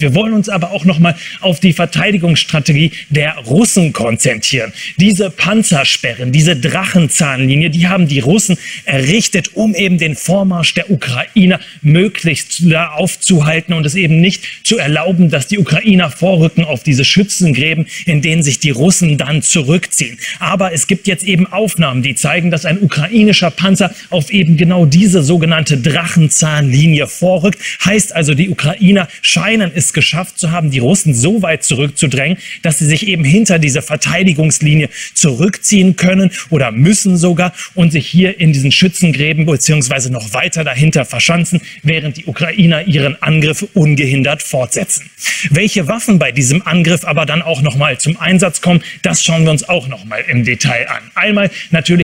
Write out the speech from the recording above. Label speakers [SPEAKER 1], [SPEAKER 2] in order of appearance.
[SPEAKER 1] Wir wollen uns aber auch nochmal auf die Verteidigungsstrategie der Russen konzentrieren. Diese Panzersperren, diese Drachenzahnlinie, die haben die Russen errichtet, um eben den Vormarsch der Ukrainer möglichst aufzuhalten und es eben nicht zu erlauben, dass die Ukrainer vorrücken auf diese Schützengräben, in denen sich die Russen dann zurückziehen. Aber es gibt jetzt eben Aufnahmen, die zeigen, dass ein ukrainischer Panzer auf eben genau diese sogenannte Drachenzahnlinie vorrückt. Heißt also, die Ukrainer scheinen es geschafft zu haben, die Russen so weit zurückzudrängen, dass sie sich eben hinter diese Verteidigungslinie zurückziehen können oder müssen sogar und sich hier in diesen Schützengräben beziehungsweise noch weiter dahinter verschanzen, während die Ukrainer ihren Angriff ungehindert fortsetzen. Welche Waffen bei diesem Angriff aber dann auch nochmal zum Einsatz kommen, das schauen wir uns auch nochmal im Detail an. Einmal natürlich